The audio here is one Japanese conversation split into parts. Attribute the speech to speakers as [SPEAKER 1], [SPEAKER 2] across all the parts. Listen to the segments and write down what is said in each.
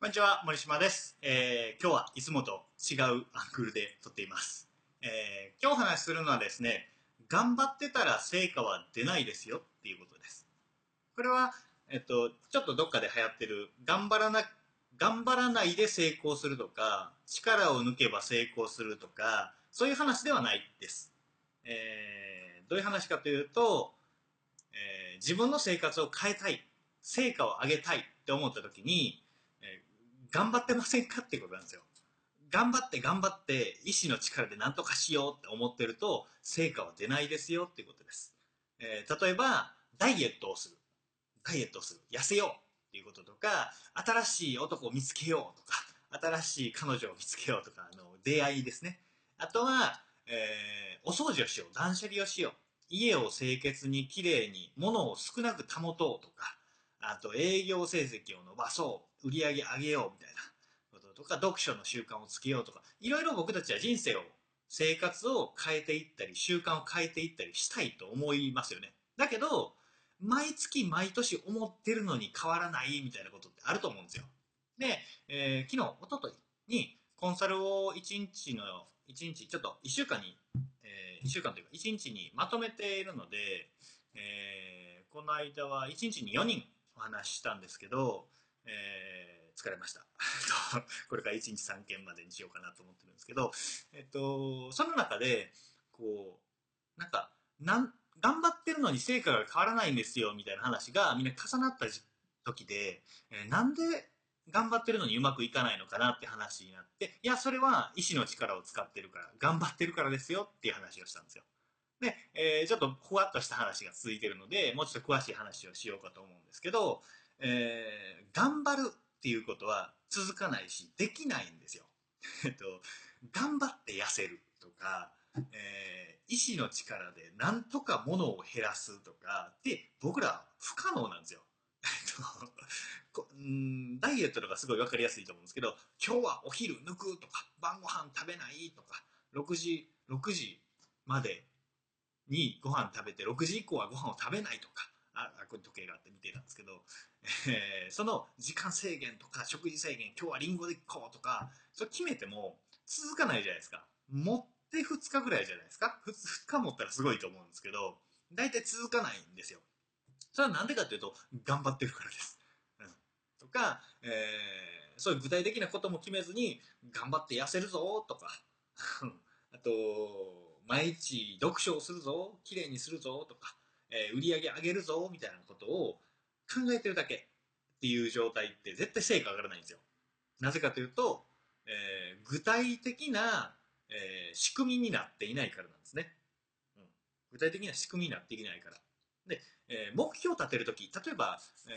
[SPEAKER 1] こんにちは、森島です。えー今日はいつもと違うアングルで撮っています。えー今日お話しするのはですね、頑張ってたら成果は出ないですよっていうことです。これは、えっと、ちょっとどっかで流行ってる、頑張らな、頑張らないで成功するとか、力を抜けば成功するとか、そういう話ではないです。えーどういう話かというと、えー自分の生活を変えたい、成果を上げたいって思った時に、頑張ってませんかってことなんですよ。頑張って頑張って意志の力で何とかしようって思ってると成果は出ないですよっていうことです。えー例えば、ダイエットをする。ダイエットをする。痩せようっていうこととか、新しい男を見つけようとか、新しい彼女を見つけようとか、あの、出会いですね。あとは、えーお掃除をしよう。断捨離をしよう。家を清潔にきれいに、物を少なく保とうとか、あと営業成績を伸ばそう、売り上げ上げようみたいなこととか、読書の習慣をつけようとか、いろいろ僕たちは人生を、生活を変えていったり、習慣を変えていったりしたいと思いますよね。だけど、毎月毎年思ってるのに変わらないみたいなことってあると思うんですよ。で、えー昨日、一昨日にコンサルを1日の、1日、ちょっと1週間に、え1週間というか1日にまとめているので、えーこの間は1日に4人お話ししたんですけど、えー疲れました。これから1日3件までにしようかなと思ってるんですけど、えっと、その中で、こう、なんか、なん、頑張ってるのに成果が変わらないんですよ、みたいな話がみんな重なった時で、えーなんで頑張ってるのにうまくいかないのかなって話になって、いや、それは意志の力を使ってるから、頑張ってるからですよっていう話をしたんですよ。で、えーちょっとふわっとした話が続いてるので、もうちょっと詳しい話をしようかと思うんですけど、えー頑張るっていうことは続かないし、できないんですよ。えっと、頑張って痩せるとか、えー意志の力でなんとか物を減らすとかって僕ら不可能なんですよ。ダイエットとかすごい分かりやすいと思うんですけど今日はお昼抜くとか晩ご飯食べないとか6時6時までにご飯食べて6時以降はご飯を食べないとかああこれ時計があって見てたんですけど、えーその時間制限とか食事制限今日はリンゴで行こうとかそれ決めても続かないじゃないですか。持って2日ぐらいじゃないですか。2, 日持ったらすごいと思うんですけど大体続かないんですよ。それはなんでかっていうと頑張ってるからです、うん、とか、えーそういう具体的なことも決めずに頑張って痩せるぞとか。あと毎日読書をするぞきれいにするぞとか、えー売り上げ上げるぞみたいなことを考えてるだけっていう状態って絶対成果上がらないんですよ。なぜかというと、えー具体的な、えー仕組みになっていないからなんですね、うん、具体的な仕組みになっていないから。で、えー目標を立てるとき例えば、え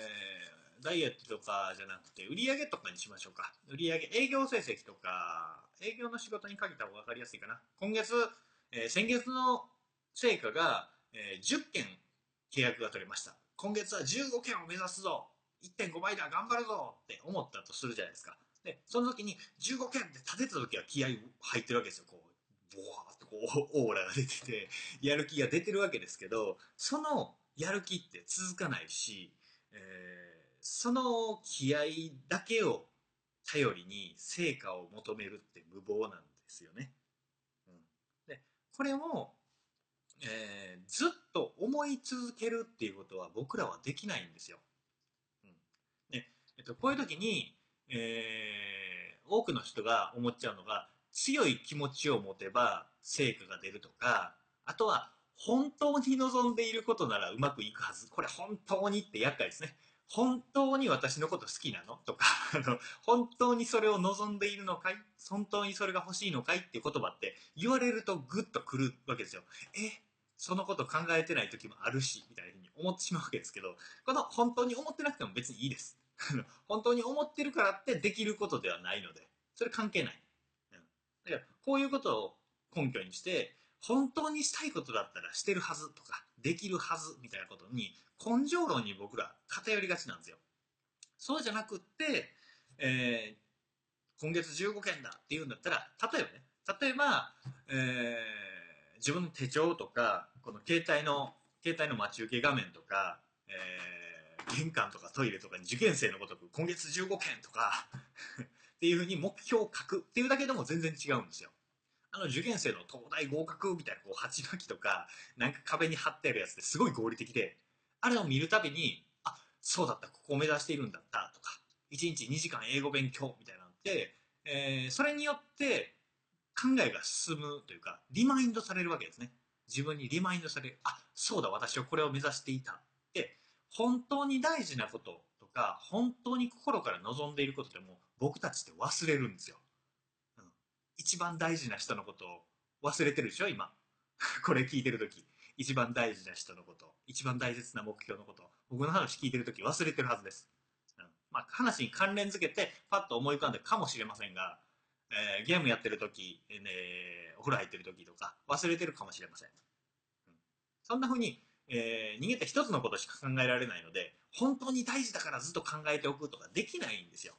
[SPEAKER 1] ーダイエットとかじゃなくて売り上げとかにしましょうか。売り上げ営業成績とか営業の仕事にかけた方が分かりやすいかな。今月、えー先月の成果が、えー10件契約が取れました。今月は15件を目指すぞ。1.5倍だ頑張るぞ。って思ったとするじゃないですか。でその時に15件って立てた時は気合入ってるわけですよ。こうボワーっとこうオーラが出ててやる気が出てるわけですけどそのやる気って続かないし、えーその気合だけを頼りに成果を求めるって無謀なんですよね。うん、でこれを、えーずっと思い続けるっていうことは僕らはできないんですよ。うん。でえっと、こういう時に、えー多くの人が思っちゃうのが強い気持ちを持てば成果が出るとかあとは本当に望んでいることならうまくいくはず。これ本当にって厄介ですね。本当に私のこと好きなの？とか あの本当にそれを望んでいるのかい？本当にそれが欲しいのかい？っていう言葉って言われるとグッとくるわけですよ。え？そのこと考えてない時もあるしみたいに思ってしまうわけですけどこの本当に思ってなくても別にいいです。本当に思ってるからってできることではないのでそれ関係ない、うん、だからこういうことを根拠にして本当にしたいことだったらしてるはずとかできるはずみたいなことに根性論に僕ら偏りがちなんですよ。そうじゃなくって、えー今月15件だっていうんだったら例えばね例えば、えー自分の手帳とかこの携帯の携帯の待ち受け画面とか、えー玄関とかトイレとかに受験生のごとく今月15件とか っていうふうに目標を書くっていうだけでも全然違うんですよ。あの受験生の東大合格みたいなこう鉢巻きとかなんか壁に貼ってあるやつってすごい合理的であれを見るたびにあそうだったここを目指しているんだったとか1日2時間英語勉強みたいなのって、えー、それによって考えが進むというかリマインドされるわけですね自分にリマインドされる。あそうだ私はこれを目指していたって本当に大事なこととか本当に心から望んでいることでも僕たちって忘れるんですよ。うん。一番大事な人のことを忘れてるでしょ今。これ聞いてる時。一番大事な人のこと一番大切な目標のこと僕の話聞いてる時忘れてるはずです、うん。まあ、話に関連づけてパッと思い浮かんでかもしれませんが、えー、ゲームやってる時、えー、お風呂入ってる時とか忘れてるかもしれません、うん、そんな風に、えー、逃げて一つのことしか考えられないので本当に大事だからずっと考えておくとかできないんですよ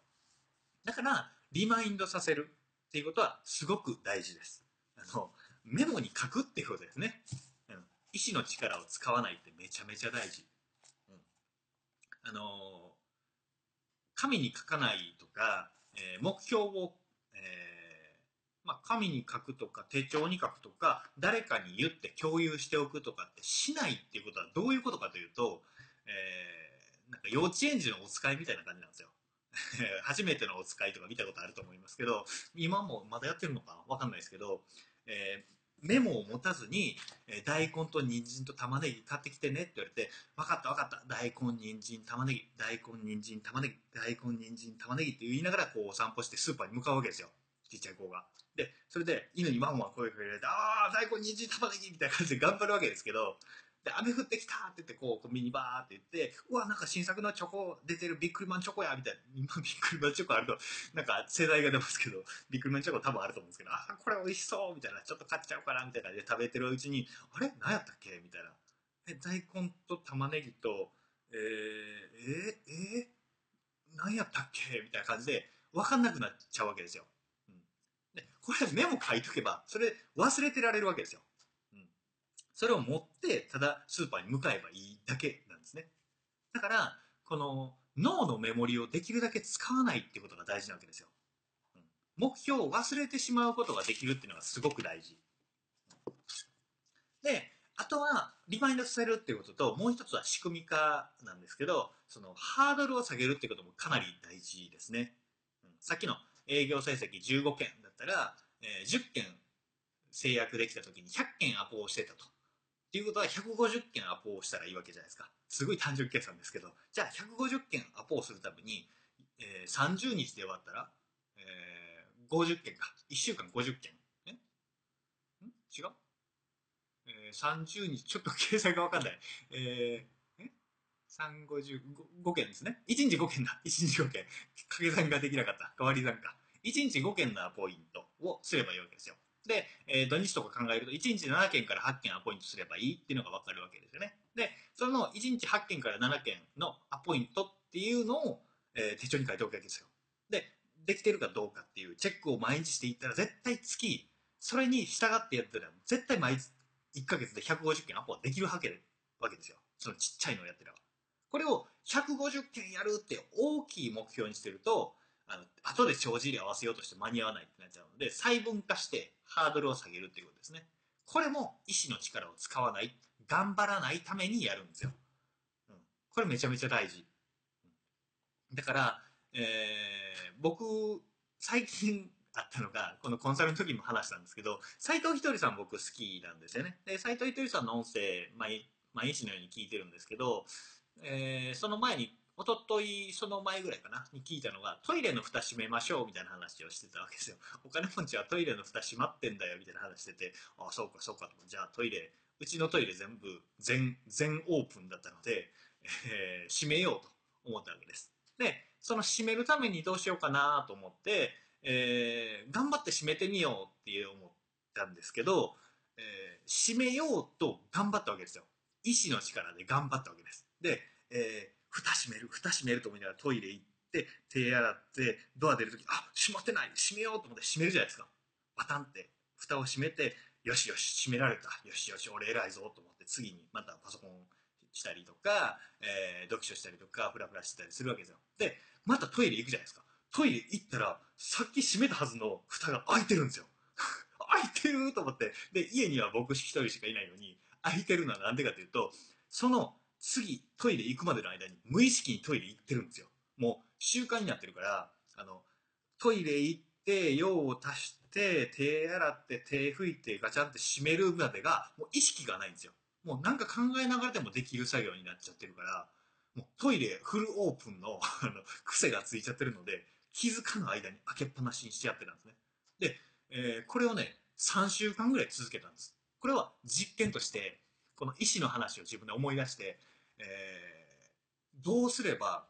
[SPEAKER 1] だからリマインドさせるっていうことはすごく大事です。あの、メモに書くっていうことですね。うん。意志の力を使わないってめちゃめちゃ大事。うん。あの、紙に書かないとか、えー、目標を、えー、まあ、紙に書くとか手帳に書くとか誰かに言って共有しておくとかってしないっていうことはどういうことかというと、えー、なんか幼稚園児のお使いみたいな感じなんですよ。初めてのお使いとか見たことあると思いますけど、今もまだやってるのかわかんないですけど、えー、メモを持たずに、え、大根と人参と玉ねぎ買ってきてねって言われて、分かった分かった、大根、人参、玉ねぎ、大根、人参、玉ねぎ、大根、人参、玉ねぎって言いながらこうお散歩してスーパーに向かうわけですよ。ちっちゃい子が。で、それで犬にワンワン声かけられて、ああ、大根、人参、玉ねぎみたいな感じで頑張るわけですけど、で、雨降ってきたって言って、こう、コンビニバーって言って、うわ、なんか新作のチョコ出てるビックリマンチョコや、みたいな。今ビックリマンチョコあると、なんか世代が出ますけど、ビックリマンチョコ多分あると思うんですけど、あ、これ美味しそうみたいな。ちょっと買っちゃおうかなみたいな感じで食べてるうちに、あれ？何やったっけ？みたいな。え、大根と玉ねぎと、えー、えー、えー、何やったっけ？みたいな感じで、わかんなくなっちゃうわけですよ。うん。で、これメモ書いとけば、それ忘れてられるわけですよ。それを持ってただスーパーに向かえばいいだけなんですね。だからこの脳のメモリをできるだけ使わないっていうことが大事なわけですよ、うん、目標を忘れてしまうことができるっていうのがすごく大事。であとはリマインドさせるっていうことともう一つは仕組み化なんですけどそのハードルを下げるってこともかなり大事ですね、うん、さっきの営業成績15件だったら、えー、10件制約できた時に100件アポをしてたと。っていうことは150件アポをしたらいいわけじゃないですか。すごい単純計算ですけど、じゃあ150件アポをするために、えー、30日で終わったら、えー、50件か。1週間50件。え？ん？違う？えー、30日、ちょっと計算がわかんない。えー、え ?3、50、5件ですね。1日5件だ。1日5件。掛け算ができなかった。代わり算か。1日5件のアポイントをすればいいわけですよ。で、えー、土日とか考えると、1日7件から8件アポイントすればいいっていうのが分かるわけですよね。で、その1日8件から7件のアポイントっていうのを、えー、手帳に書いておくわけですよ。で、できてるかどうかっていうチェックを毎日していったら、絶対月、それに従ってやったら、絶対毎1ヶ月で150件アポはできるわけわけですよ。そのちっちゃいのをやってれば。これを150件やるって大きい目標にしてると、あの、後で帳尻合わせようとして間に合わないってなっちゃうので、細分化してハードルを下げるっていうことですね。これも意志の力を使わない、頑張らないためにやるんですよ。うん、これめちゃめちゃ大事。だから、えー、僕、最近あったのが、このコンサルの時も話したんですけど、斎藤ひとりさん僕好きなんですよね。で、斎藤ひとりさんの音声、毎毎日のように聞いてるんですけど、えー、その前におととい、その前ぐらいかな、に聞いたのが、トイレの蓋閉めましょうみたいな話をしてたわけですよ。お金持ちはトイレの蓋閉まってんだよみたいな話してて、ああ、そうかそうかと。じゃあトイレ、うちのトイレ全部全、全オープンだったので、えー、閉めようと思ったわけです。で、その閉めるためにどうしようかなと思って、えー、頑張って閉めてみようって思ったんですけど、えー、閉めようと頑張ったわけですよ。意志の力で頑張ったわけです。で、えー、蓋閉める、蓋閉めると思いながらトイレ行って、手洗って、ドア出るとき、あ、閉まってない、閉めようと思って閉めるじゃないですか。パタンって、蓋を閉めて、よしよし、閉められた。よしよし、俺偉いぞと思って、次にまたパソコンしたりとか、えー、読書したりとか、フラフラしてたりするわけですよ。で、またトイレ行くじゃないですか。トイレ行ったら、さっき閉めたはずの蓋が開いてるんですよ。開いてると思って。で、家には僕一人しかいないのに、開いてるのはなんでかというと、その次、トイレ行くまでの間に無意識にトイレ行ってるんですよ。もう習慣になってるから、あの、トイレ行って、用を足して、手洗って、手拭いて、ガチャンって閉めるまでが、もう意識がないんですよ。もうなんか考えながらでもできる作業になっちゃってるから、もうトイレフルオープンのあの癖がついちゃってるので、気づかぬ間に開けっぱなしにしちゃってたんですね。で、えー、これをね、3週間ぐらい続けたんです。これは実験として、この医師の話を自分で思い出して、えー、どうすれば、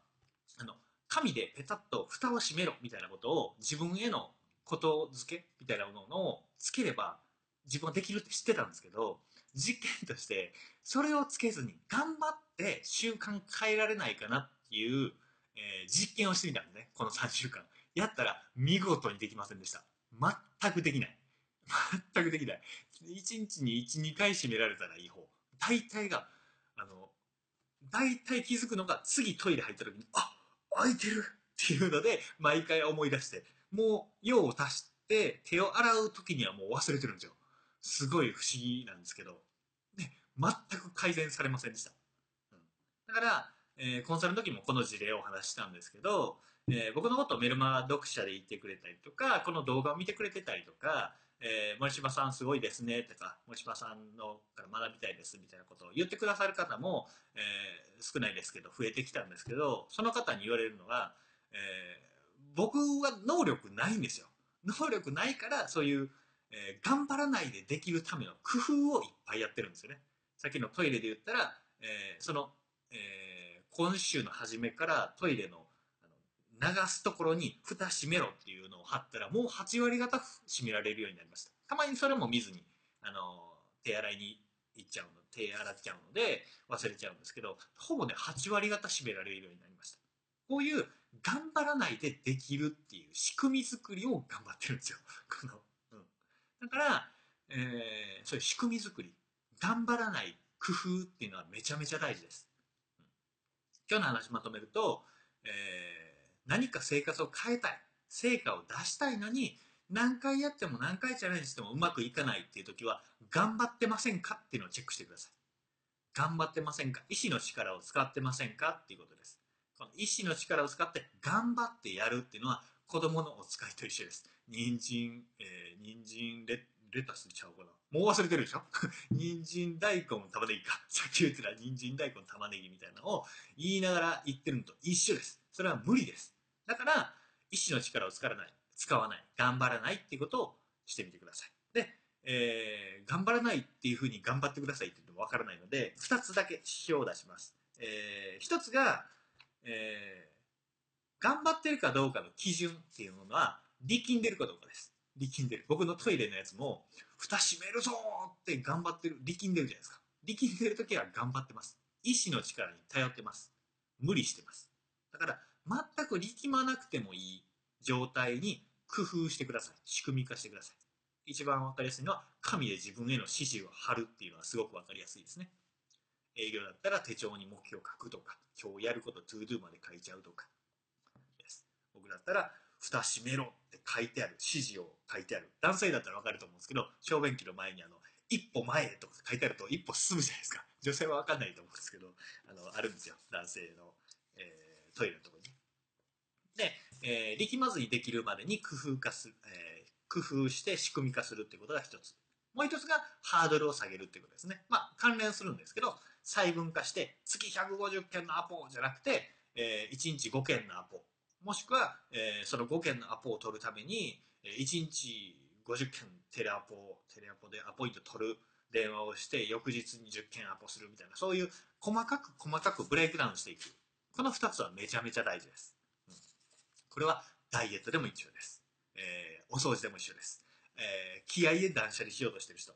[SPEAKER 1] あの、紙でペタッと蓋を閉めろみたいなことを自分へのことづけみたいなものをつければ自分はできるって知ってたんですけど、実験としてそれをつけずに頑張って習慣変えられないかなっていう、えー、実験をしてみたんですね。この3週間。やったら見事にできませんでした。全くできない。全くできない。1日に1、2回閉められたらいい方。大体が、大体気づくのが次トイレ入った時に、あ開いてるっていうので、毎回思い出して、もう用を足して手を洗う時にはもう忘れてるんですよ。すごい不思議なんですけど、ね、全く改善されませんでした。うん、だから、えー、コンサルの時もこの事例をお話したんですけど、えー、僕のことをメルマ読者で言ってくれたりとか、この動画を見てくれてたりとか、えー、森島さんすごいですねとか、森島さんのから学びたいですみたいなことを言ってくださる方も、えー、少ないですけど、増えてきたんですけど、その方に言われるのが、えー、僕は能力ないんですよ。能力ないから、そういう、えー、頑張らないでできるための工夫をいっぱいやってるんですよね。さっきのトイレで言ったら、えー、その、えー、今週の初めからトイレの流すところに蓋閉めろっていうのを貼ったらもう8割方閉められるようになりました。たまにそれも見ずにあの手洗いに行っちゃうの手洗っちゃうので忘れちゃうんですけどほぼね8割方閉められるようになりました。こういう頑張らないでできるっていう仕組み作りを頑張ってるんですよ。この、うん、だから、えー、そういう仕組み作り頑張らない工夫っていうのはめちゃめちゃ大事です、うん、今日の話まとめると、えー何か生活を変えたい。成果を出したいのに何回やっても何回チャレンジしてもうまくいかないっていう時は頑張ってませんかっていうのをチェックしてください。頑張ってませんか。意志の力を使ってませんかっていうことです。この意志の力を使って頑張ってやるっていうのは子供のお使いと一緒です。人参、えー、人参レレタスちゃうかな。もう忘れてるでしょ？人参大根玉ねぎか？さっき言ってた人参大根玉ねぎみたいなのを言いながら言ってるのと一緒ですそれは無理ですだから、意志の力を使わない、使わない、頑張らないっていうことをしてみてください。で、えー、頑張らないっていうふうに頑張ってくださいって言ってもわからないので、2つだけ指標を出します。えー、1つが、えー、頑張ってるかどうかの基準っていうものは、力んでるかどうかです。力んでる。僕のトイレのやつも、蓋閉めるぞって頑張ってる、力んでるじゃないですか。力んでる時は頑張ってます。意志の力に頼ってます。無理してます。だから、全く力まなくてもいい状態に工夫してください。仕組み化してください。一番わかりやすいのは、紙で自分への指示を貼るっていうのはすごくわかりやすいですね。営業だったら手帳に目標を書くとか、今日やること ToDo まで書いちゃうとかです。僕だったら、蓋閉めろって書いてある、指示を書いてある。男性だったらわかると思うんですけど、小便器の前にあの、一歩前へとか書いてあると一歩進むじゃないですか。女性はわかんないと思うんですけど、あの、あるんですよ。男性の、えー、トイレのところに。で、えー、力まずにできるまでに工夫化する、えー、工夫して仕組み化するってことが一つ。もう一つがハードルを下げるってことですね。まあ、関連するんですけど、細分化して、月150件のアポじゃなくて、えー、1日5件のアポ。もしくは、えー、その5件のアポを取るために、1日50件テレアポ、テレアポでアポイント取る電話をして、翌日に10件アポするみたいな、そういう細かく細かくブレイクダウンしていく。この2つはめちゃめちゃ大事です。これはダイエットでも一緒です。えー、お掃除でも一緒です。えー、気合で断捨離しようとしてる人。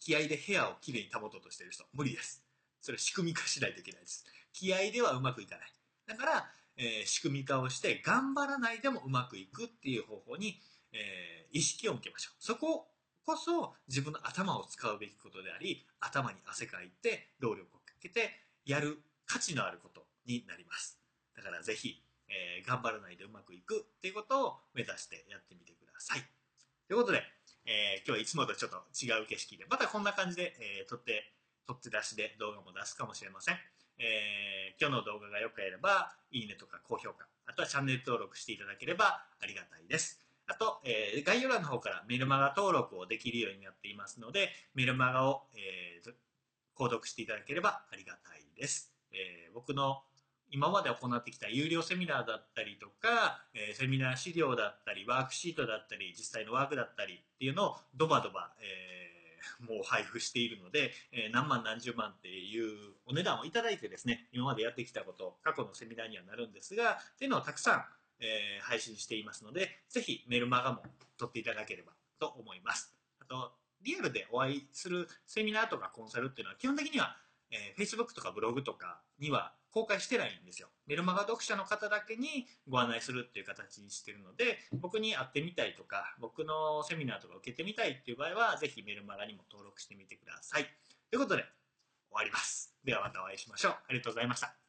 [SPEAKER 1] 気合で部屋をきれいに保とうとしてる人。無理です。それ仕組み化しないといけないです。気合ではうまくいかない。だから、えー、仕組み化をして頑張らないでもうまくいくっていう方法に、えー、意識を向けましょう。そここそ自分の頭を使うべきことであり、頭に汗かいて、労力をかけてやる価値のあることになります。だからぜひ、えー、頑張らないでうまくいくっていうことを目指してやってみてください。ということで、えー、今日はいつもとちょっと違う景色で、またこんな感じで、えー、撮って、撮って出しで動画も出すかもしれません。えー、今日の動画が良ければ、いいねとか高評価、あとはチャンネル登録していただければありがたいです。あと、えー、概要欄の方からメルマガ登録をできるようになっていますので、メルマガを、えー、購読していただければありがたいです。えー、僕の今まで行ってきた有料セミナーだったりとか、えー、セミナー資料だったり、ワークシートだったり、実際のワークだったりっていうのをドバドバ、えー、もう配布しているので、え、何万何十万っていうお値段をいただいてですね、今までやってきたこと、過去のセミナーにはなるんですが、っていうのをたくさん、え、配信していますので、ぜひメルマガも取っていただければと思います。あと、リアルでお会いするセミナーとかコンサルっていうのは基本的には、えー、Facebook とかブログとかには公開してないんですよ。メルマガ読者の方だけにご案内するっていう形にしてるので、僕に会ってみたいとか、僕のセミナーとか受けてみたいっていう場合は、ぜひメルマガにも登録してみてください。ということで、終わります。ではまたお会いしましょう。ありがとうございました。